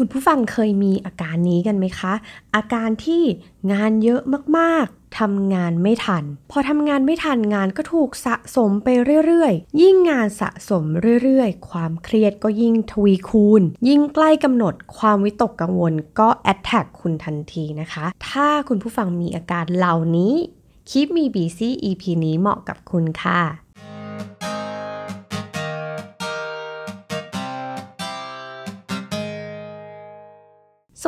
คุณผู้ฟังเคยมีอาการนี้กันไหมคะ อาการที่งานเยอะมากๆทำงานไม่ทัน พอทำงานไม่ทันงานก็ถูกสะสมไปเรื่อยๆ ยิ่งงานสะสมเรื่อยๆ ความเครียดก็ยิ่งทวีคูณ ยิ่งใกล้กำหนดความวิตกกังวลก็แอดแทกคุณทันทีนะคะ ถ้าคุณผู้ฟังมีอาการเหล่านี้คลิปมีบีซี EP นี้เหมาะกับคุณค่ะ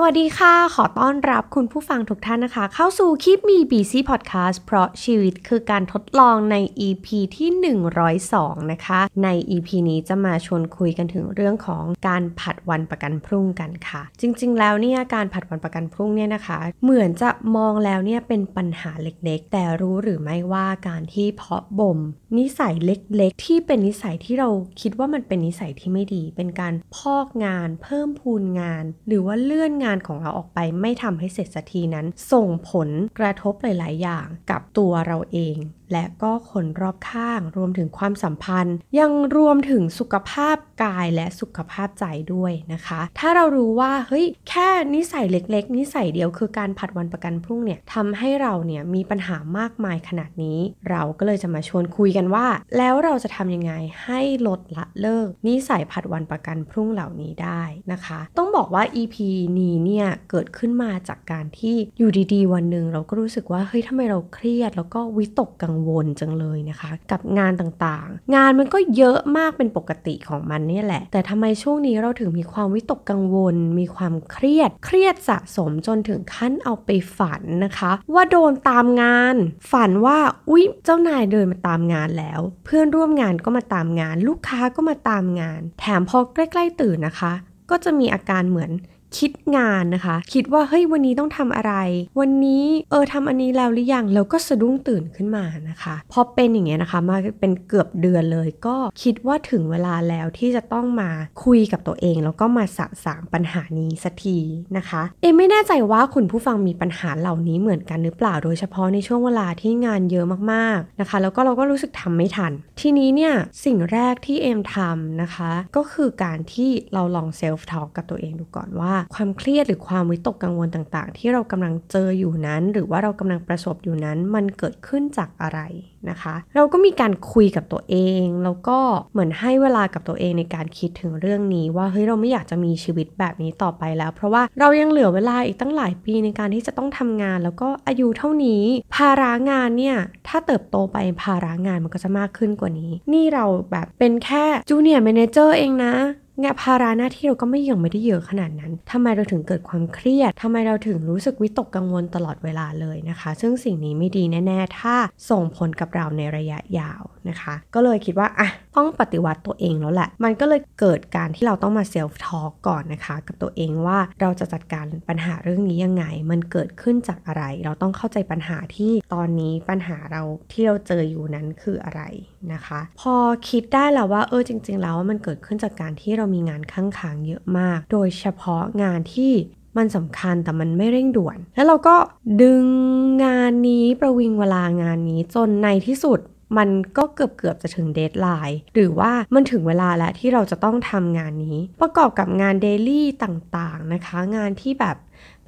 วัสดีค่ะ ขอต้อนรับคุณผู้ฟังทุกท่านนะคะ เข้าสู่คลิปมี BC Podcast เพราะชีวิตคือการทดลองใน EP ที่ 102 นะคะ ใน EP นี้จะมาชวนคุยกันถึงเรื่องของการผัดวันประกันพรุ่งกันค่ะ จริง ๆ แล้วเนี่ยการผัดวันประกันพรุ่งเนี่ยนะคะ เหมือนจะมองแล้วเนี่ยเป็นปัญหาเล็กๆ แต่รู้หรือไม่ว่าการที่เพาะบ่มนิสัยเล็กๆ ที่เป็นนิสัยที่เราคิดว่ามันเป็นนิสัยที่ไม่ดี เป็นการพอกงาน เพิ่มพูนงาน หรือว่าเลื่อนงานของเราออกไปไม่ทำให้เสร็จสักทีนั้น ส่งผลกระทบหลาย ๆ อย่างกับตัวเราเอง และก็คนรอบข้าง รวมถึงความสัมพันธ์ ยังรวมถึงสุขภาพกายและสุขภาพใจด้วยนะคะ ถ้าเรารู้ว่าเฮ้ยแค่นิสัยเล็ก ๆ นิสัยเดียวคือการผัดวันประกันพรุ่งเนี่ยทำให้เราเนี่ยมีปัญหามากมายขนาดนี้ เราก็เลยจะมาชวนคุยกันว่า แล้วเราจะทำยังไงให้ลดละเลิก นิสัยผัดวันประกันพรุ่งเหล่านี้ได้นะคะ ต้องบอกว่า EP นี้เนี่ยเกิดขึ้นมาจากการที่อยู่ดีๆ วันหนึ่งเราก็รู้สึกว่าเฮ้ยทำไมเราเครียด แล้วก็วิตกกังววลจังเลยนะคะ กับงานต่างๆ งานมันก็เยอะมากเป็นปกติของมันนี่แหละ แต่ทำไมช่วงนี้เราถึงมีความวิตกกังวล มีความเครียด เครียดสะสมจนถึงขั้นเอาไปฝันนะคะ ว่าโดนตามงาน ฝันว่าอุ๊ยเจ้านายเดินมาตามงานแล้ว เพื่อนร่วมงานก็มาตามงาน ลูกค้าก็มาตามงาน แถมพอใกล้ ๆ ตื่นนะคะ ก็จะมีอาการเหมือน คิดงานนะคะ คิดว่าเฮ้ยวันนี้ต้องทำอะไร วันนี้เออทำอันนี้แล้วหรือยังแล้วก็สะดุ้งตื่นขึ้นมานะคะพอเป็นอย่างเงี้ยนะคะมาเป็นเกือบเดือนเลย ก็คิดว่าถึงเวลาแล้วที่จะต้องมาคุยกับตัวเอง แล้วก็มาสะสางปัญหานี้สักทีนะคะ เอไม่แน่ใจว่าคุณผู้ฟังมีปัญหาเหล่านี้เหมือนกันหรือเปล่าโดยเฉพาะในช่วงเวลาที่งานเยอะมากๆนะคะ แล้วก็เราก็รู้สึกทำไม่ทัน ทีนี้เนี่ยสิ่งแรกที่เอมทำนะคะ ก็คือการที่เราลองเซลฟ์ทอล์กกับตัวเองดูก่อนว่าความเครียดหรือความวิตกกังวลต่างๆ ที่เรากำลังเจออยู่นั้น หรือว่าเรากำลังประสบอยู่นั้น มันเกิดขึ้นจากอะไรนะคะ เราก็มีการคุยกับตัวเอง แล้วก็เหมือนให้เวลากับตัวเองในการคิดถึงเรื่องนี้ ว่าเฮ้ยเราไม่อยากจะมีชีวิตแบบนี้ต่อไปแล้ว เพราะว่าเรายังเหลือเวลาอีกตั้งหลายปีในการที่จะต้องทำงาน แล้วก็อายุเท่านี้ ภาระงานเนี่ยถ้าเติบโตไปภาระงานมันก็จะมากขึ้นกว่านี้ นี่เราแบบเป็นแค่ junior manager เองนะ งานภาระหน้าที่เราก็ไม่ยังไม่ได้เยอะขนาดนั้นทำไมเราถึงเกิดความเครียดทำไมเราถึงรู้สึกวิตกกังวลตลอดเวลาเลยนะคะ ซึ่งสิ่งนี้ไม่ดีแน่ ๆ ถ้าส่งผลกับเราในระยะยาวนะคะ ก็เลยคิดว่าอะต้องปฏิวัติตัวเองแล้วแหละ มันก็เลยเกิดการที่เราต้องมา self-talk ก่อนนะคะ กับตัวเองว่าเราจะจัดการปัญหาเรื่องนี้ยังไง มันเกิดขึ้นจากอะไร เราต้องเข้าใจปัญหาที่ตอนนี้ปัญหาเราที่เราเจออยู่นั้นคืออะไร นะคะ พอคิดได้แล้วว่าเออจริง ๆ แล้วมันเกิดขึ้นจากการที่เรามีงานค้างๆเยอะมาก โดยเฉพาะงานที่มันสำคัญแต่มันไม่เร่งด่วน แล้วเราก็ดึงงานนี้ประวิงเวลางานนี้จนในที่สุดมันก็เกือบเกือบจะถึง deadline หรือว่ามันถึงเวลาแล้วที่เราจะต้องทำงานนี้ ประกอบกับงาน daily ต่างๆนะคะ งานที่แบบ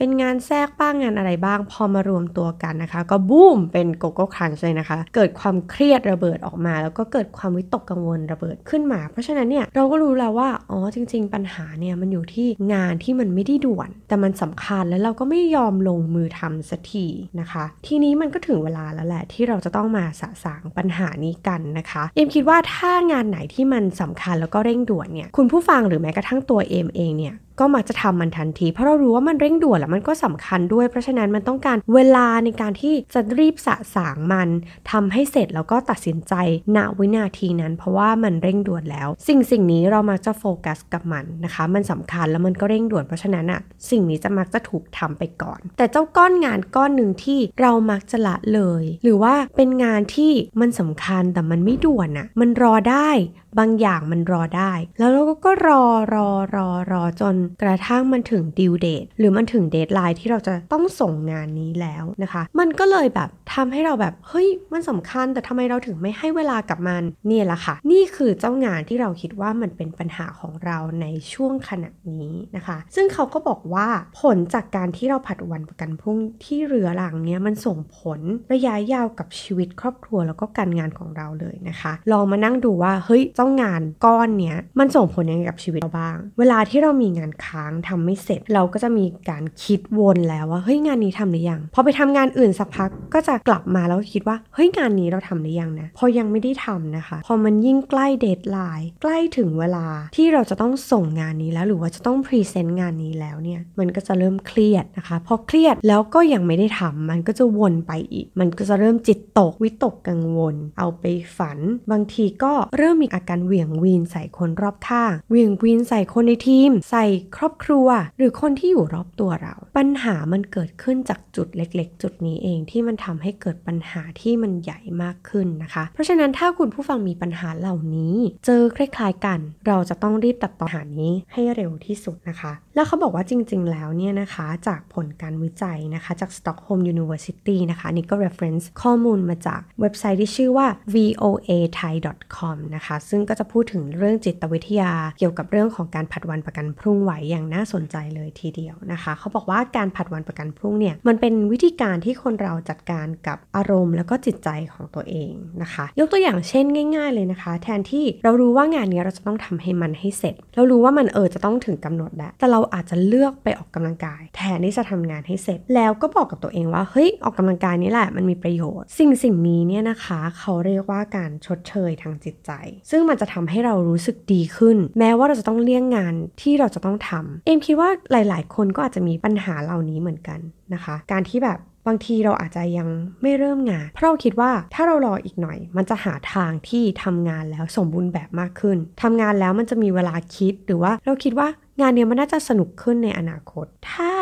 เป็นงานแทรกบ้างงานอะไรบ้าง พอมารวมตัวกันนะคะ ก็บูมเป็นโกโก้ครันช์เลยนะคะ เกิดความเครียดระเบิดออกมา แล้วก็เกิดความวิตกกังวลระเบิดขึ้นมา เพราะฉะนั้นเนี่ยเราก็รู้แล้วว่าอ๋อจริง ๆ ปัญหาเนี่ยมันอยู่ที่งานที่มันไม่ได้ด่วน แต่มันสำคัญแล้วเราก็ไม่ยอมลงมือทำสักทีนะคะ ทีนี้มันก็ถึงเวลาแล้วแหละที่เราจะต้องมาสะสางปัญหานี้กันนะคะเอ็มคิดว่าถ้างานไหนที่มันสำคัญแล้วก็เร่งด่วนเนี่ยคุณผู้ฟังหรือแม้กระทั่งตัวเอ็มเองเนี่ยก็มักจะทำมันทันที เพราะเรารู้ว่ามันเร่งด่วนแล้วมันก็สำคัญด้วย เพราะฉะนั้นมันต้องการเวลาในการที่จะรีบสะสางมันทำให้เสร็จแล้วก็ตัดสินใจณวินาทีนั้น เพราะว่ามันเร่งด่วนแล้ว สิ่งสิ่งนี้เรามักจะโฟกัสกับมันนะคะ มันสำคัญแล้วมันก็เร่งด่วนเพราะฉะนั้นอะสิ่งนี้จะมักจะถูกทำไปก่อน แต่เจ้าก้อนงานก้อนหนึ่งที่เรามักจะละเลย หรือว่าเป็นงานที่มันสำคัญแต่มันไม่ด่วนอะมันรอได้บางอย่างมันรอได้ แล้วเราก็รอรอรอรอจนกระทั่งมันถึง due date หรือมันถึง deadline ที่เราจะต้องส่งงานนี้แล้วนะคะ มันก็เลยแบบทำให้เราแบบเฮ้ยมันสำคัญแต่ทำไมเราถึงไม่ให้เวลากับมันนี่แหละค่ะ นี่คือเจ้างานที่เราคิดว่ามันเป็นปัญหาของเราในช่วงขณะนี้นะคะ ซึ่งเขาก็บอกว่าผลจากการที่เราผัดวันประกันพรุ่งที่เรื้อรังเนี้ยมันส่งผลระยะยาวกับชีวิตครอบครัวแล้วก็การงานของเราเลยนะคะ ลองมานั่งดูว่าเฮ้ยเจ้างานก้อนเนี้ยมันส่งผลยังไงกับชีวิตเราบ้าง เวลาที่เรามีงานค้างทำไม่เสร็จ เราก็จะมีการคิดวนแล้วว่าเฮ้ยงานนี้ทำหรือยังพอไปทำงานอื่นสักพักก็จะกลับมาแล้วคิดว่าเฮ้ยงานนี้เราทำหรือยังนะพอยังไม่ได้ทำนะคะ พอมันยิ่งใกล้ deadline ใกล้ถึงเวลาที่เราจะต้องส่งงานนี้แล้ว หรือว่าจะต้อง present งานนี้แล้วเนี่ยมันก็จะเริ่มเครียดนะคะพอเครียดแล้วก็ยังไม่ได้ทำมันก็จะวนไปอีก มันก็จะเริ่มจิตตกวิตกกังวล เอาไปฝัน บางทีก็เริ่มมีอาการเหวี่ยงวีนใส่คนรอบข้างเหวี่ยงวีนใส่คนในทีม ใส่ครอบครัว หรือคนที่อยู่รอบตัวเรา ปัญหามันเกิดขึ้นจากจุดเล็ก ๆ จุดนี้เองที่มันทำให้เกิดปัญหาที่มันใหญ่มากขึ้นนะคะ เพราะฉะนั้นถ้าคุณผู้ฟังมีปัญหาเหล่านี้ เจอคล้ายๆกัน เราจะต้องรีบตัดต่อปัญหานี้ให้เร็วที่สุดนะคะ แล้วเขาบอกว่าจริง ๆ แล้วเนี่ยนะคะจากผลการวิจัยนะคะจาก Stockholm University นะคะนี่ก็ reference ข้อมูลมาจากเว็บไซต์ที่ชื่อว่า voa thai com นะคะซึ่งก็จะพูดถึงเรื่องจิตวิทยาเกี่ยวกับเรื่องของการผัดวันประกันพรุ่งไหวอย่างน่าสนใจเลยทีเดียวนะคะ เขาบอกว่าการผัดวันประกันพรุ่งเนี่ยมันเป็นวิธีการที่คนเราจัดการกับอารมณ์ แล้วก็จิตใจของตัวเองนะคะ ยกตัวอย่างเช่นง่าย ๆ เลยนะคะ แทนที่เรารู้ว่างานนี้เราจะต้องทำให้มันให้เสร็จ เรารู้ว่ามันเออจะต้องถึงกำหนดแล้ว แต่เราอาจจะเลือกไปออกกำลังกาย แทนที่จะทำงานให้เสร็จ แล้วก็บอกกับตัวเองว่าเฮ้ยออกกำลังกายนี่แหละมันมีประโยชน์ สิ่งสิ่งนี้เนี่ยนะคะ เขาเรียกว่าการชดเชยทางจิตใจ ซึ่งมันจะทำให้เรารู้สึกดีขึ้น แม้ว่าเราจะต้องเลี่ยงงานที่เราจะต้องทำเอ็มคิดว่าหลาย ๆ คนก็อาจจะมีปัญหาเหล่านี้เหมือนกันนะคะ การที่แบบบางทีเราอาจจะยังไม่เริ่มงาน เพราะเราคิดว่าถ้าเรารออีกหน่อย มันจะหาทางที่ทำงานแล้วสมบูรณ์แบบมากขึ้นทำงานแล้วมันจะมีเวลาคิดหรือว่าเราคิดว่างานเนี้ยมันน่าจะสนุกขึ้นในอนาคต ถ้า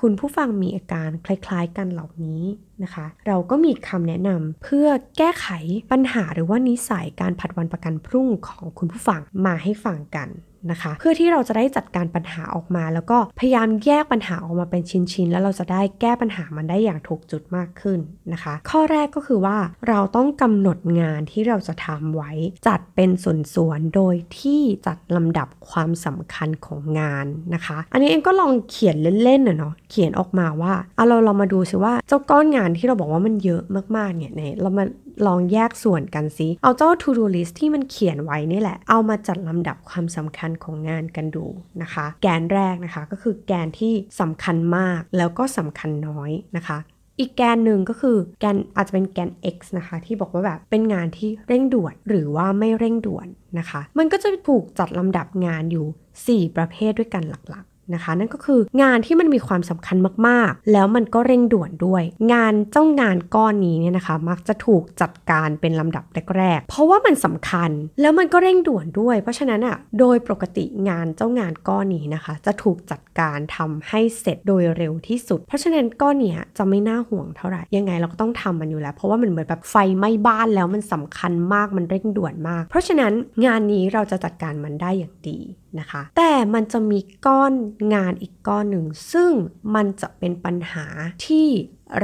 คุณผู้ฟังมีอาการคล้าย ๆ กันเหล่านี้นะคะ เราก็มีคำแนะนำเพื่อแก้ไขปัญหาหรือว่านิสัยการผัดวันประกันพรุ่งของคุณผู้ฟังมาให้ฟังกัน นะคะ เพื่อที่เราจะได้จัดการปัญหาออกมา แล้วก็พยายามแยกปัญหาออกมาเป็นชิ้นๆ แล้วเราจะได้แก้ปัญหามันได้อย่างถูกจุดมากขึ้นนะคะ ข้อแรกก็คือว่าเราต้องกำหนดงานที่เราจะทำไว้ จัดเป็นส่วนๆ โดยที่จัดลำดับความสำคัญของงานนะคะ อันนี้เองก็ลองเขียนเล่นๆนะเนาะเขียนออกมาว่าเอาเราเรามาดูซิว่าเจ้าก้อนงานที่เราบอกว่ามันเยอะมากๆเนี่ยเนี่ยเรามา ลองแยกส่วนกันซิ เอาเจ้า to do list ที่มันเขียนไว้นี่แหละ เอามาจัดลำดับความสำคัญของงานกันดูนะคะ แกนแรกนะคะก็คือแกนที่สำคัญมากแล้วก็สำคัญน้อยนะคะอีกแกนหนึ่งก็คือแกนอาจจะเป็นแกน x นะคะ ที่บอกว่าแบบเป็นงานที่เร่งด่วนหรือว่าไม่เร่งด่วนนะคะ มันก็จะถูกจัดลำดับงานอยู่ 4 ประเภทด้วยกันหลักๆ นะคะ นั่นก็คืองานที่มันมีความสำคัญมากๆ แล้วมันก็เร่งด่วนด้วย งานเจ้างานก้อนนี้เนี่ยนะคะ มักจะถูกจัดการเป็นลำดับแรกๆ เพราะว่ามันสำคัญแล้วมันก็เร่งด่วนด้วย เพราะฉะนั้นอะโดยปกติงานเจ้างานก้อนนี้นะคะ จะถูกจัดการทำให้เสร็จโดยเร็วที่สุด เพราะฉะนั้นก้อนเนี้ยจะไม่น่าห่วงเท่าไหร่ยังไงเราก็ต้องทำมันอยู่แล้ว เพราะว่ามันเหมือนแบบไฟไหม้บ้านแล้วมันสำคัญมากมันเร่งด่วนมาก เพราะฉะนั้นงานนี้เราจะจัดการมันได้อย่างดี นะคะ แต่มันจะมีก้อนงานอีกก้อนหนึ่ง ซึ่งมันจะเป็นปัญหาที่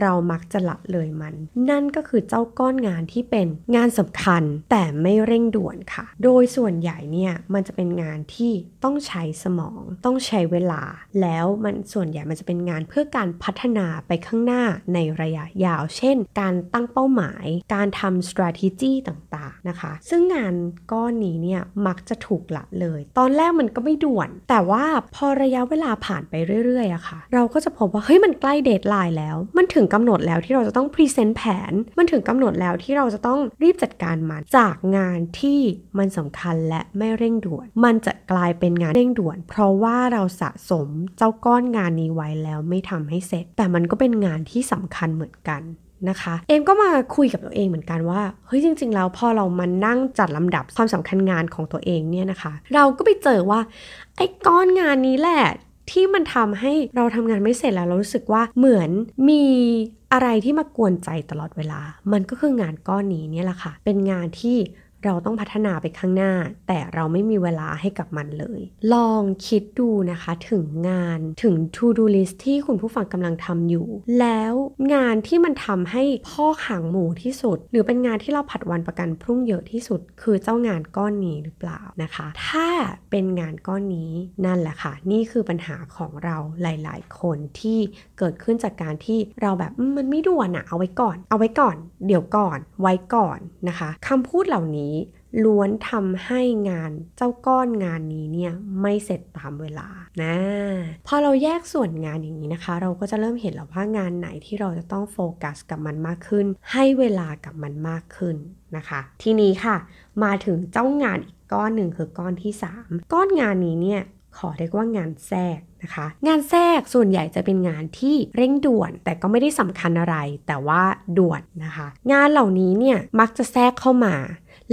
เรามักจะละเลยมัน นั่นก็คือเจ้าก้อนงานที่เป็นงานสำคัญแต่ไม่เร่งด่วนค่ะ โดยส่วนใหญ่เนี่ยมันจะเป็นงานที่ต้องใช้สมอง ต้องใช้เวลา แล้วมันส่วนใหญ่มันจะเป็นงานเพื่อการพัฒนาไปข้างหน้าในระยะยาว เช่น การตั้งเป้าหมาย การทำ strategy ต่างๆนะคะ ซึ่งงานก้อนนี้เนี่ยมักจะถูกละเลย ตอนแรกมันก็ไม่ด่วน แต่ว่าพอระยะเวลาผ่านไปเรื่อยๆอะค่ะ เราก็จะพบว่าเฮ้ยมันใกล้ deadline แล้วมันถึงกำหนดแล้วที่เราจะต้อง present แผน มันถึงกำหนดแล้วที่เราจะต้องรีบจัดการมัน จากงานที่มันสำคัญและไม่เร่งด่วน มันจะกลายเป็นงานเร่งด่วน เพราะว่าเราสะสมเจ้าก้อนงานนี้ไว้แล้วไม่ทำให้เสร็จ แต่มันก็เป็นงานที่สำคัญเหมือนกันนะคะเอมก็มาคุยกับตัวเองเหมือนกันว่าเฮ้ยจริง ๆ แล้วพอเรามานั่งจัดลำดับความสำคัญงานของตัวเองเนี่ยนะคะ เราก็ไปเจอว่าไอ้ก้อนงานนี้แหละ ที่มันทำให้เราทำงานไม่เสร็จแล้วเรารู้สึกว่าเหมือนมีอะไรที่มากวนใจตลอดเวลา มันก็คืองานก้อนนี้เนี่ยแหละค่ะ เป็นงานที่ เราต้องพัฒนาไปข้างหน้า แต่เราไม่มีเวลาให้กับมันเลย ลองคิดดูนะคะถึงงานถึง to do list ที่คุณผู้ฟังกำลังทำอยู่ แล้วงานที่มันทำให้พ่อหางหมูที่สุด หรือเป็นงานที่เราผัดวันประกันพรุ่งเยอะที่สุด คือเจ้างานก้อนนี้หรือเปล่านะคะ ถ้าเป็นงานก้อนนี้นั่นแหละค่ะ นี่คือปัญหาของเราหลาย ๆ คนที่เกิดขึ้นจากการที่เราแบบมันไม่ด่วนอะเอาไว้ก่อน เอาไว้ก่อน เดี๋ยวก่อน ไว้ก่อนนะคะคำพูดเหล่านี้ล้วนทำให้งานเจ้าก้อนงานนี้เนี่ยไม่เสร็จตามเวลานะพอเราแยกส่วนงานอย่างนี้นะคะ เราก็จะเริ่มเห็นแล้วว่างานไหนที่เราจะต้องโฟกัสกับมันมากขึ้น ให้เวลากับมันมากขึ้นนะคะ ทีนี้ค่ะ มาถึงเจ้างานอีกก้อนหนึ่งคือก้อนที่ 3 ก้อนงานนี้เนี่ย ขอเรียกว่างานแทรกนะคะ งานแทรกส่วนใหญ่จะเป็นงานที่เร่งด่วน แต่ก็ไม่ได้สำคัญอะไร แต่ว่าด่วนนะคะ งานเหล่านี้เนี่ยมักจะแทรกเข้ามา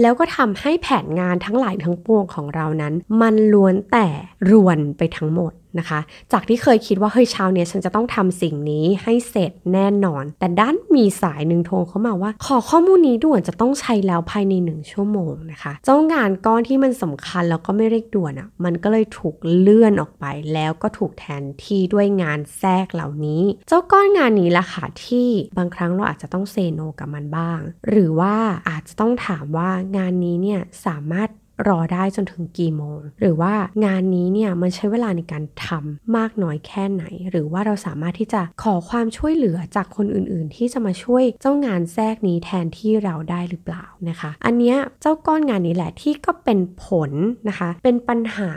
แล้วก็ทำให้แผนงานทั้งหลายทั้งปวงของเรานั้น มันล้วนแต่รวนไปทั้งหมด นะคะ จากที่เคยคิดว่าเฮ้ยเช้าเนี้ยฉันจะต้องทำสิ่งนี้ให้เสร็จแน่นอน แต่ด้านมีสายหนึ่งโทรเข้ามาว่า ขอข้อมูลนี้ด่วนจะต้องใช้แล้วภายในหนึ่งชั่วโมงนะคะ เจ้างานก้อนที่มันสำคัญแล้วก็ไม่เร่งด่วนอะ่ะ มันก็เลยถูกเลื่อนออกไป แล้วก็ถูกแทนที่ด้วยงานแทรกเหล่านี้ เจ้าก้อนงานนี้ละค่ะที่บางครั้งเราอาจจะต้องเซโนกับมันบ้าง หรือว่าอาจจะต้องถามว่างานนี้เนี่ยสามารถ รอได้จนถึงกี่โมง หรือว่างานนี้เนี่ยมันใช้เวลาในการทำมากน้อยแค่ไหน หรือว่าเราสามารถที่จะขอความช่วยเหลือจากคนอื่นๆ ที่จะมาช่วยเจ้างานแทรกนี้แทนที่เราได้หรือเปล่านะคะ อันเนี้ยเจ้าก้อนงานนี้แหละที่ก็เป็นผลนะคะ เป็นปัญหา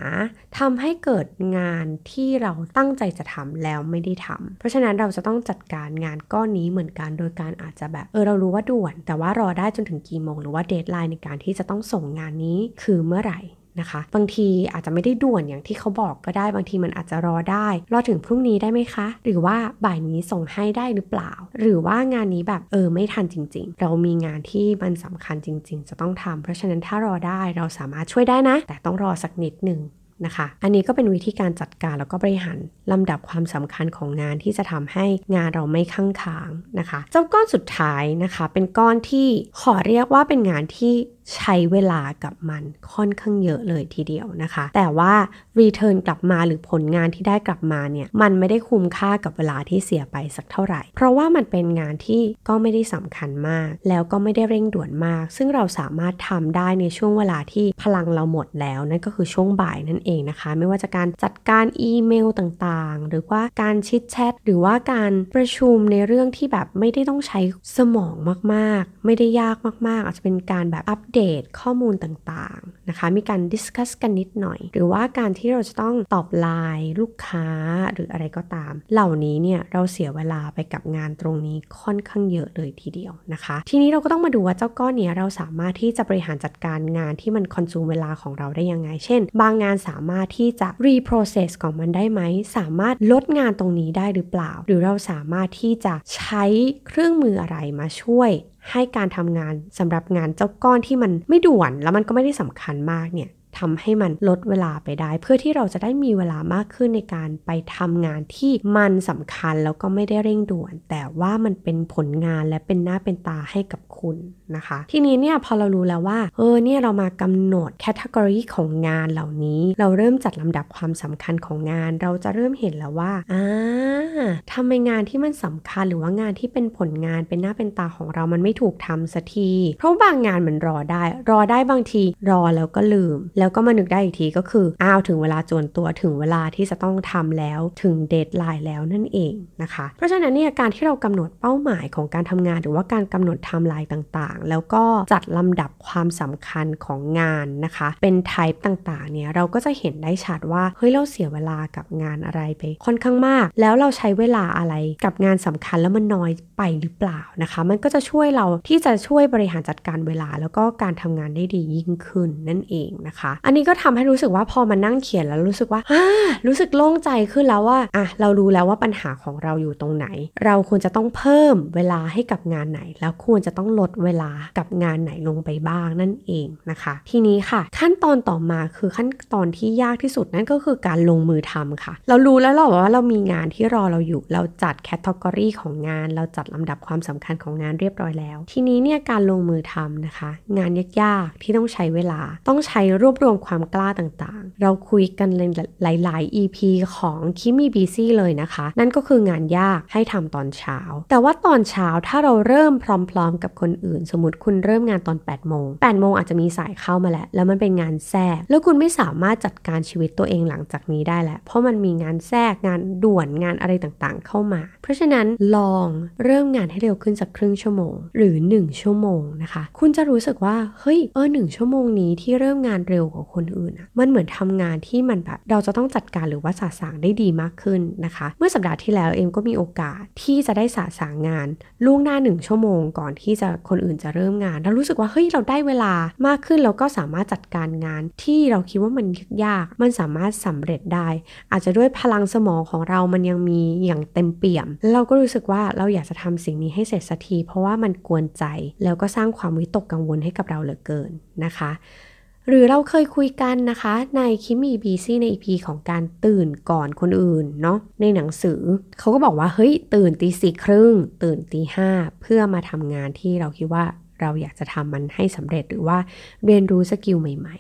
ทำให้เกิดงานที่เราตั้งใจจะทำแล้วไม่ได้ทำเพราะฉะนั้นเราจะต้องจัดการงานก้อนนี้เหมือนกันโดยการอาจจะแบบเออเรารู้ว่าด่วน แต่ว่ารอได้จนถึงกี่โมง หรือว่าเดทไลน์ในการที่จะต้องส่งงานนี้คือเมื่อไหร่นะคะ บางทีอาจจะไม่ได้ด่วนอย่างที่เขาบอกก็ได้ บางทีมันอาจจะรอได้ รอถึงพรุ่งนี้ได้ไหมคะ หรือว่าบ่ายนี้ส่งให้ได้หรือเปล่า หรือว่างานนี้แบบเออไม่ทันจริง ๆ เรามีงานที่มันสำคัญจริง ๆ จะต้องทำเพราะฉะนั้นถ้ารอได้เราสามารถช่วยได้นะ แต่ต้องรอสักนิดหนึ่งนะคะ อันนี้ก็เป็นวิธีการจัดการแล้วก็บริหารลำดับความสำคัญของงานที่จะทำให้งานเราไม่ข้างค้างนะคะ เจ้าก้อนสุดท้ายนะคะ เป็นก้อนที่ขอเรียกว่าเป็นงานที่ใช้เวลากับมันค่อนข้างเยอะเลยทีเดียวนะคะ แต่ว่า return กลับมาหรือผลงานที่ได้กลับมาเนี่ยมันไม่ได้คุ้มค่ากับเวลาที่เสียไปสักเท่าไหร่ เพราะว่ามันเป็นงานที่ก็ไม่ได้สำคัญมาก แล้วก็ไม่ได้เร่งด่วนมาก ซึ่งเราสามารถทำได้ในช่วงเวลาที่พลังเราหมดแล้วนั่นก็คือช่วงบ่ายนั่นเองนะคะ ไม่ว่าจะการจัดการอีเมลต่างๆ หรือว่าการชิดแชทหรือว่าการประชุมในเรื่องที่แบบไม่ได้ต้องใช้สมองมากๆ ไม่ได้ยากมากๆ อาจจะเป็นการแบบอัปเดตข้อมูลต่างๆนะคะ มีการ discuss กันนิดหน่อย หรือว่าการที่เราจะต้องตอบไลน์ลูกค้าหรืออะไรก็ตาม เหล่านี้เนี่ยเราเสียเวลาไปกับงานตรงนี้ค่อนข้างเยอะเลยทีเดียวนะคะ ทีนี้เราก็ต้องมาดูว่าเจ้าก้อนนี้เราสามารถที่จะบริหารจัดการงานที่มัน consume เวลาของเราได้ยังไง เช่น บางงานสามารถที่จะ reprocess ของมันได้ไหม สามารถลดงานตรงนี้ได้หรือเปล่า หรือเราสามารถที่จะใช้เครื่องมืออะไรมาช่วย ให้การทำงานสำหรับงานเจ้าก้อนที่มันไม่ด่วนแล้วมันก็ไม่ได้สำคัญมากเนี่ย ทำให้มันลดเวลาไปได้ เพื่อที่เราจะได้มีเวลามากขึ้นในการไปทำงานที่มันสำคัญแล้วก็ไม่ได้เร่งด่วน แต่ว่ามันเป็นผลงานและเป็นหน้าเป็นตาให้กับคุณนะคะ ทีนี้เนี่ยพอเรารู้แล้วว่าเออเนี่ยเรามากำหนดแคตตากรีของงานเหล่านี้ เราเริ่มจัดลำดับความสำคัญของงาน เราจะเริ่มเห็นแล้วว่าอ่าทำไมงานที่มันสำคัญหรือว่างานที่เป็นผลงานเป็นหน้าเป็นตาของเรามันไม่ถูกทำสักที เพราะบางงานมันรอได้ รอได้บางทีรอแล้วก็ลืมแล้วก็มานึกได้อีกทีก็คือ อ้าวถึงเวลาจวนตัวถึงเวลาที่จะต้องทำแล้วถึง deadline แล้วนั่นเองนะคะ เพราะฉะนั้นเนี่ยการที่เรากำหนดเป้าหมายของการทำงาน หรือว่าการกำหนดไทม์ไลน์ต่างๆ แล้วก็จัดลำดับความสำคัญของงานนะคะ เป็น type ต่างๆเนี่ยเราก็จะเห็นได้ชัดว่าเฮ้ยเราเสียเวลากับงานอะไรไป ค่อนข้างมาก แล้วเราใช้เวลาอะไรกับงานสำคัญแล้วมันน้อยไปหรือเปล่านะคะ มันก็จะช่วยเราที่จะช่วยบริหารจัดการเวลา แล้วก็การทำงานได้ดียิ่งขึ้นนั่นเองนะคะอันนี้ก็ทำให้รู้สึกว่าพอมานั่งเขียนแล้วรู้สึกว่ารู้สึกโล่งใจขึ้นแล้วว่าอะเรารู้แล้วว่าปัญหาของเราอยู่ตรงไหน เราควรจะต้องเพิ่มเวลาให้กับงานไหน แล้วควรจะต้องลดเวลากับงานไหนลงไปบ้างนั่นเองนะคะ ทีนี้ค่ะ ขั้นตอนต่อมาคือขั้นตอนที่ยากที่สุดนั่นก็คือการลงมือทำค่ะ เรารู้แล้วเราว่าเรามีงานที่รอเราอยู่ เราจัดแคตตากรีของงาน เราจัดลำดับความสำคัญของงานเรียบร้อยแล้ว ทีนี้เนี่ยการลงมือทำนะคะ งานยากๆที่ต้องใช้เวลาต้องใช้รวบรวมความกล้าต่างๆ เราคุยกันหลาย ๆ EP ของคิมีบีซี่เลยนะคะ นั่นก็คืองานยากให้ทำตอนเช้า แต่ว่าตอนเช้าถ้าเราเริ่มพร้อม ๆ กับคนอื่น สมมติคุณเริ่มงานตอน8โมง8โมงอาจจะมีสายเข้ามาแล้ว แล้วมันเป็นงานแทรก แล้วคุณไม่สามารถจัดการชีวิตตัวเองหลังจากนี้ได้แล้ว เพราะมันมีงานแทรกงานด่วนงานอะไรต่างๆ เข้ามา เพราะฉะนั้นลองเริ่มงานให้เร็วขึ้นสักครึ่งชั่วโมง หรือ 1 ชั่วโมงนะคะ คุณจะรู้สึกว่าเฮ้ยเออหชั่วโมงนี้ที่เริ่มงานเร็วกว่าคนอื่นมันเหมือนทำงานที่มันแบบเราจะต้องจัดการหรือว่าสาสางได้ดีมากขึ้นนะคะ เมื่อสัปดาห์ที่แล้วเอ็มก็มีโอกาสที่จะได้สาสางงานล่วงหน้าหนึ่งชั่วโมง ก่อนที่จะคนอื่นจะเริ่มงานแล้วรู้สึกว่าเฮ้ยเราได้เวลามากขึ้นแล้วก็สามารถจัดการงานที่เราคิดว่ามันยากมันสามารถสำเร็จได้ อาจจะด้วยพลังสมองของเรามันยังมีอย่างเต็มเปี่ยม เราก็รู้สึกว่าเราอยากจะทำสิ่งนี้ให้เสร็จสักที เพราะว่ามันกวนใจแล้วก็สร้างความวิตกกังวลให้กับเราเหลือเกินนะคะ หรือเราเคยคุยกันนะคะในคิมีบีซี่ใน EP ของการตื่นก่อนคนอื่นเนาะในหนังสือ เขาก็บอกว่าเฮ้ยตื่นตีสี่ครึ่งตื่นตีห้าเพื่อมาทำงานที่เราคิดว่าเราอยากจะทำมันให้สำเร็จหรือว่าเรียนรู้ skill ใหม่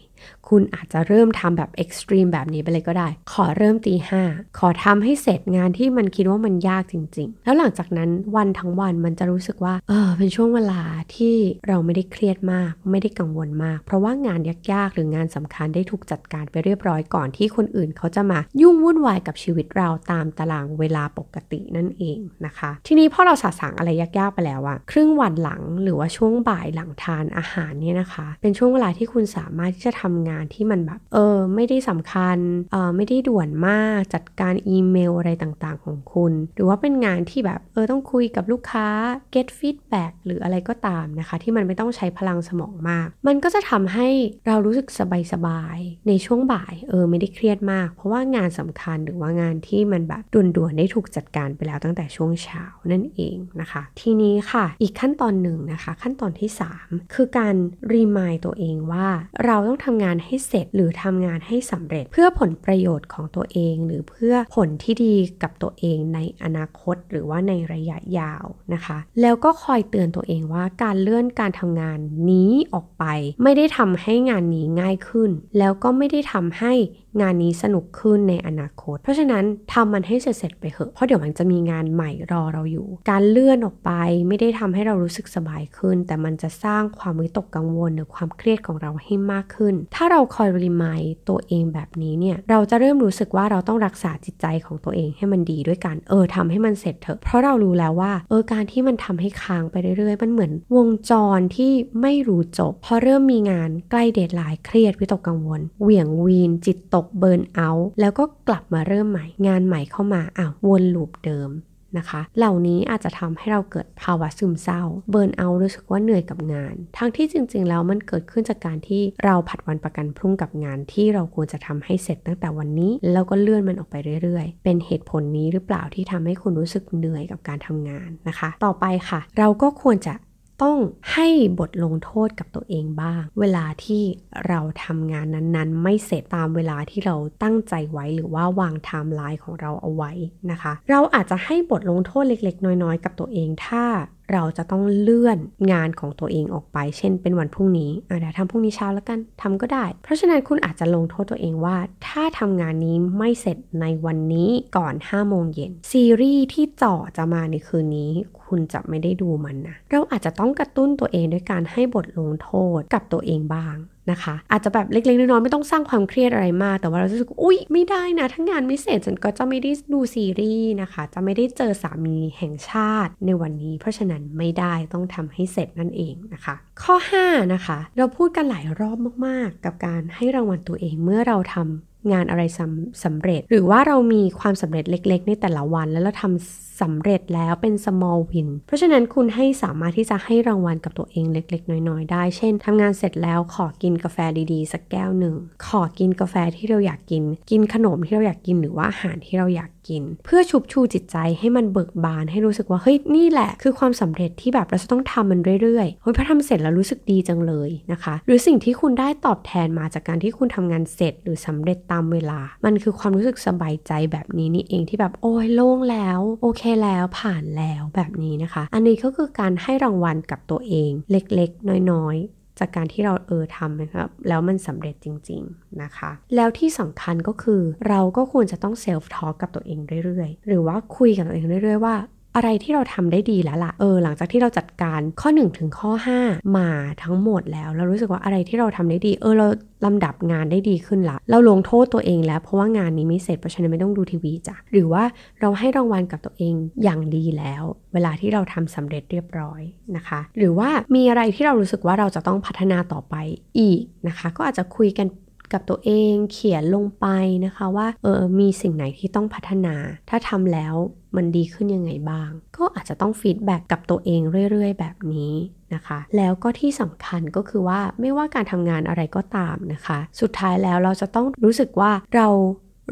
คุณอาจจะเริ่มทำแบบเอ็กซ์ตรีมแบบนี้ไปเลยก็ได้ ขอเริ่มตีห้าขอทำให้เสร็จงานที่มันคิดว่ามันยากจริง ๆ แล้วหลังจากนั้นวันทั้งวันมันจะรู้สึกว่า เออ เป็นช่วงเวลาที่เราไม่ได้เครียดมาก ไม่ได้กังวลมาก เพราะว่างานยากๆ หรืองานสำคัญได้ถูกจัดการไปเรียบร้อยก่อนที่คนอื่นเขาจะมายุ่งวุ่นวายกับชีวิตเราตามตารางเวลาปกตินั่นเองนะคะ ทีนี้พอเราสาสางอะไรยากๆไปแล้วอะครึ่งวันหลังหรือว่าช่วงบ่ายหลังทานอาหารเนี่ยนะคะ เป็นช่วงเวลาที่คุณสามารถที่จะทำงานานที่มันแบบ เออ ไม่ได้สำคัญ เออไม่ได้ด่วนมาก จัดการอีเมลอะไรต่างๆ ของคุณ หรือว่าเป็นงานที่แบบ เออ ต้องคุยกับลูกค้า get feedback หรืออะไรก็ตามนะคะ ที่มันไม่ต้องใช้พลังสมองมาก มันก็จะทำให้เรารู้สึกสบายๆ ในช่วงบ่าย เออ ไม่ได้เครียดมาก เพราะว่างานสำคัญหรือว่างานที่มันแบบด่วนๆ ได้ถูกจัดการไปแล้วตั้งแต่ช่วงเช้านั่นเองนะคะ ทีนี้ค่ะ อีกขั้นตอนหนึ่งนะคะ ขั้นตอนที่ 3 คือการรีมายตัวเองว่าเราต้องทำงานให้เสร็จหรือทำงานให้สำเร็จ เพื่อผลประโยชน์ของตัวเอง หรือเพื่อผลที่ดีกับตัวเองในอนาคต หรือว่าในระยะยาวนะคะ แล้วก็คอยเตือนตัวเองว่าการเลื่อนการทำงานนี้ออกไป ไม่ได้ทำให้งานนี้ง่ายขึ้น แล้วก็ไม่ได้ทำให้ งานนี้สนุกขึ้นในอนาคต เพราะฉะนั้นทำมันให้เสร็จไปเถอะเพราะเดี๋ยวมันจะมีงานใหม่รอเราอยู่ การเลื่อนออกไปไม่ได้ทำให้เรารู้สึกสบายขึ้น แต่มันจะสร้างความวิตกกังวลหรือความเครียดของเราให้มากขึ้น ถ้าเราคอย remind ตัวเองแบบนี้เนี่ยเราจะเริ่มรู้สึกว่าเราต้องรักษาจิตใจของตัวเองให้มันดีด้วยการเออทำให้มันเสร็จเถอะเพราะเรารู้แล้วว่าเออการที่มันทำให้ค้างไปเรื่อยๆ มันเหมือนวงจรที่ไม่รู้จบพอเริ่มมีงานใกล้ deadline เครียดวิตกกังวล เหวี่ยงวีนจิตตก burnout แล้วก็กลับมาเริ่มใหม่ งานใหม่เข้ามาอ้าววน loop เดิมนะคะ เหล่านี้อาจจะทำให้เราเกิดภาวะซึมเศร้า เบิร์นเอารู้สึกว่าเหนื่อยกับงาน ทั้งที่จริงๆ แล้วมันเกิดขึ้นจากการที่เราผัดวันประกันพรุ่งกับงานที่เราควรจะทำให้เสร็จตั้งแต่วันนี้ แล้วก็เลื่อนมันออกไปเรื่อยๆ เป็นเหตุผลนี้หรือเปล่าที่ทำให้คุณรู้สึกเหนื่อยกับการทำงานนะคะ ต่อไปค่ะ เราก็ควรจะ ต้องให้บทลงโทษกับตัวเองบ้าง เวลาที่เราทำงานนั้นๆ ไม่เสร็จตามเวลาที่เราตั้งใจไว้หรือว่าวางไทม์ไลน์ของเราเอาไว้นะคะ เราอาจจะให้บทลงโทษเล็กๆ น้อยๆ กับตัวเองถ้า เราจะต้องเลื่อนงานของตัวเองออกไป เช่น เป็นวันพรุ่งนี้อะเดี๋ยวทำพรุ่งนี้เช้าแล้วกันทำก็ได้ เพราะฉะนั้นคุณอาจจะลงโทษตัวเองว่า ถ้าทำงานนี้ไม่เสร็จในวันนี้ก่อน5โมงเย็นซีรีส์ที่จ่อจะมาในคืนนี้ คุณจะไม่ได้ดูมันนะเราอาจจะต้องกระตุ้นตัวเองด้วยการให้บทลงโทษกับตัวเองบ้าง นะคะ อาจจะแบบเล็กๆน้อยๆไม่ต้องสร้างความเครียดอะไรมาก แต่ว่าเราจะรู้สึกอุ้ยไม่ได้นะถ้างานไม่เสร็จฉันก็จะไม่ได้ดูซีรีส์นะคะ จะไม่ได้เจอสามีแห่งชาติในวันนี้ เพราะฉะนั้นไม่ได้ต้องทำให้เสร็จนั่นเองนะคะ ข้อ 5 นะคะ เราพูดกันหลายรอบมากๆ กับการให้รางวัลตัวเองเมื่อเราทำงานอะไรสำสำเร็จ หรือว่าเรามีความสำเร็จเล็ก ๆ ในแต่ละวันแล้วเราทำสำเร็จแล้วเป็น small win เพราะฉะนั้นคุณให้สามารถที่จะให้รางวัลกับตัวเองเล็ก ๆ น้อย ๆ ได้ เช่นทำงานเสร็จแล้วขอกินกาแฟดีๆ สักแก้วหนึ่ง ขอกินกาแฟที่เราอยากกิน กินขนมที่เราอยากกินหรือว่าอาหารที่เราอยากกิน เพื่อชุบชูจิตใจให้มันเบิกบานให้รู้สึกว่าเฮ้ยนี่แหละ คือความสำเร็จที่แบบเราจะต้องทำมันเรื่อยๆเฮ้ยพอทำเสร็จแล้วรู้สึกดีจังเลยนะคะ หรือสิ่งที่คุณได้ตอบแทนมาจากการที่คุณทำงานเสร็จ หรือสำเร็จตามเวลา มันคือความรู้สึกสบายใจแบบนี้นี่เองที่แบบโอ้ยโล่งแล้วโอเคแล้วผ่านแล้วแบบนี้นะคะ อันนี้ก็คือการให้รางวัลกับตัวเองเล็กๆ น้อยๆ จากการที่เราเออทำนะครับแล้วมันสำเร็จจริง ๆนะคะ แล้วที่สำคัญก็คือเราก็ควรจะต้องเซลฟ์ทอ l k กับตัวเองเรื่อยๆ หรือว่าคุยกับตัวเองเรื่อยๆว่า อะไรที่เราทำได้ดีแล้วล่ะ เออ หลังจากที่เราจัดการข้อ1ถึงข้อ 5 มาทั้งหมดแล้ว เรารู้สึกว่าอะไรที่เราทำได้ดี เออ เราลำดับงานได้ดีขึ้นละ เราลงโทษตัวเองแล้ว เพราะว่างานนี้ไม่เสร็จ เพราะฉะนั้นไม่ต้องดูทีวีจ้ะ หรือว่าเราให้รางวัลกับตัวเองอย่างดีแล้ว เวลาที่เราทำสำเร็จเรียบร้อยนะคะ หรือว่ามีอะไรที่เรารู้สึกว่าเราจะต้องพัฒนาต่อไปอีกนะคะ ก็อาจจะคุยกัน กับตัวเองเขียนลงไปนะคะว่าเออมีสิ่งไหนที่ต้องพัฒนา ถ้าทำแล้วมันดีขึ้นยังไงบ้าง ก็อาจจะต้อง feedback กับตัวเองเรื่อย ๆ แบบนี้นะคะ แล้วก็ที่สำคัญก็คือว่าไม่ว่าการทำงานอะไรก็ตามนะคะ สุดท้ายแล้วเราจะต้องรู้สึกว่าเรา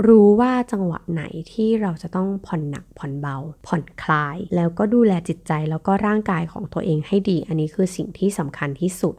รู้ว่าจังหวะไหนที่เราจะต้องผ่อนหนักผ่อนเบา ผ่อนคลาย แล้วก็ดูแลจิตใจแล้วก็ร่างกายของตัวเองให้ดี อันนี้คือสิ่งที่สำคัญที่สุด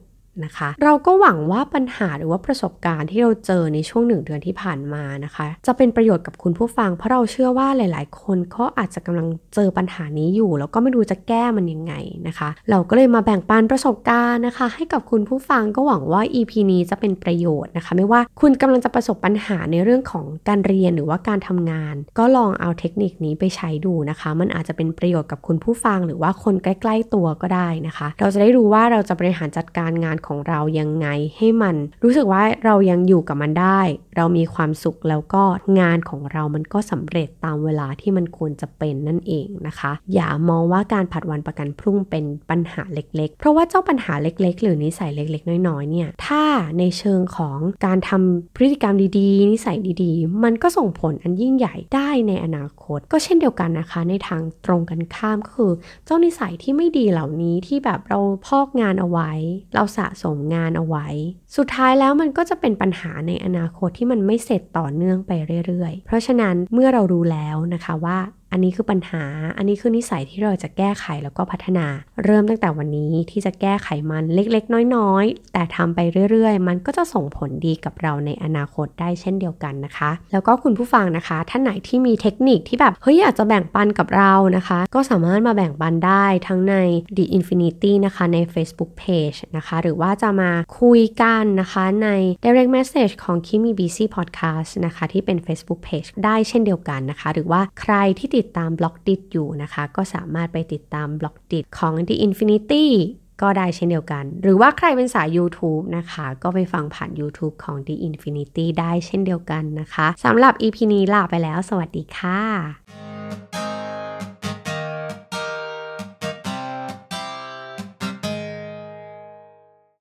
นะคะ เราก็หวังว่าปัญหาหรือว่าประสบการณ์ที่เราเจอในช่วงหนึ่งเดือนที่ผ่านมานะคะ จะเป็นประโยชน์กับคุณผู้ฟัง เพราะเราเชื่อว่าหลาย ๆ คนก็อาจจะกำลังเจอปัญหานี้อยู่ แล้วก็ไม่รู้จะแก้มันยังไงนะคะ เราก็เลยมาแบ่งปันประสบการณ์นะคะ ให้กับคุณผู้ฟังก็หวังว่า EP นี้จะเป็นประโยชน์นะคะ ไม่ว่าคุณกำลังจะประสบปัญหาในเรื่องของการเรียนหรือว่าการทำงาน ก็ลองเอาเทคนิคนี้ไปใช้ดูนะคะ มันอาจจะเป็นประโยชน์กับคุณผู้ฟัง หรือว่าคนใกล้ ๆ ตัวก็ได้นะคะ เราจะได้รู้ว่าเราจะบริหารจัดการงานของเรายังไงให้มันรู้สึกว่าเรายังอยู่กับมันได้ เรามีความสุขแล้วก็งานของเรามันก็สำเร็จตามเวลาที่มันควรจะเป็นนั่นเองนะคะ อย่ามองว่าการผัดวันประกันพรุ่งเป็นปัญหาเล็ก ๆ เพราะว่าเจ้าปัญหาเล็ก ๆ หรือนิสัยเล็ก ๆ น้อยๆเนี่ยถ้าในเชิงของการทำพฤติกรรมดีๆ นิสัยดีๆ มันก็ส่งผลอันยิ่งใหญ่ได้ในอนาคต ก็เช่นเดียวกันนะคะ ในทางตรงกันข้ามก็คือ เจ้านิสัยที่ไม่ดีเหล่านี้ที่แบบเราพอกงานเอาไว้ เราสะสมงานเอาไว้ สุดท้ายแล้วมันก็จะเป็นปัญหาในอนาคตที่มันไม่เสร็จต่อเนื่องไปเรื่อยๆ เพราะฉะนั้นเมื่อเรารู้แล้วนะคะว่า อันนี้คือปัญหา อันนี้คือนิสัยที่เราจะแก้ไขแล้วก็พัฒนา เริ่มตั้งแต่วันนี้ที่จะแก้ไขมันเล็กๆ น้อยๆ แต่ทำไปเรื่อยๆ มันก็จะส่งผลดีกับเราในอนาคตได้เช่นเดียวกันนะคะ แล้วก็คุณผู้ฟังนะคะ ท่านไหนที่มีเทคนิคที่แบบเฮ้ยอยากจะแบ่งปันกับเรานะคะ ก็สามารถมาแบ่งปันได้ทั้งใน The Infinity นะคะใน Facebook Page นะคะ หรือว่าจะมาคุยกันนะคะใน Direct Message ของ Kimi BC Podcast นะคะที่เป็น Facebook Page ได้เช่นเดียวกันนะคะ หรือว่าใครที่ติดติดตามบล็อกดิอยู่นะคะ ก็สามารถไปติดตามบล็อกดิของ The Infinity ก็ได้เช่นเดียวกัน หรือว่าใครเป็นสาย YouTube นะคะ ก็ไปฟังผ่าน YouTube ของ The Infinity ได้เช่นเดียวกันนะคะสำหรับ EP นี้ลาไปแล้ว สวัสดีค่ะ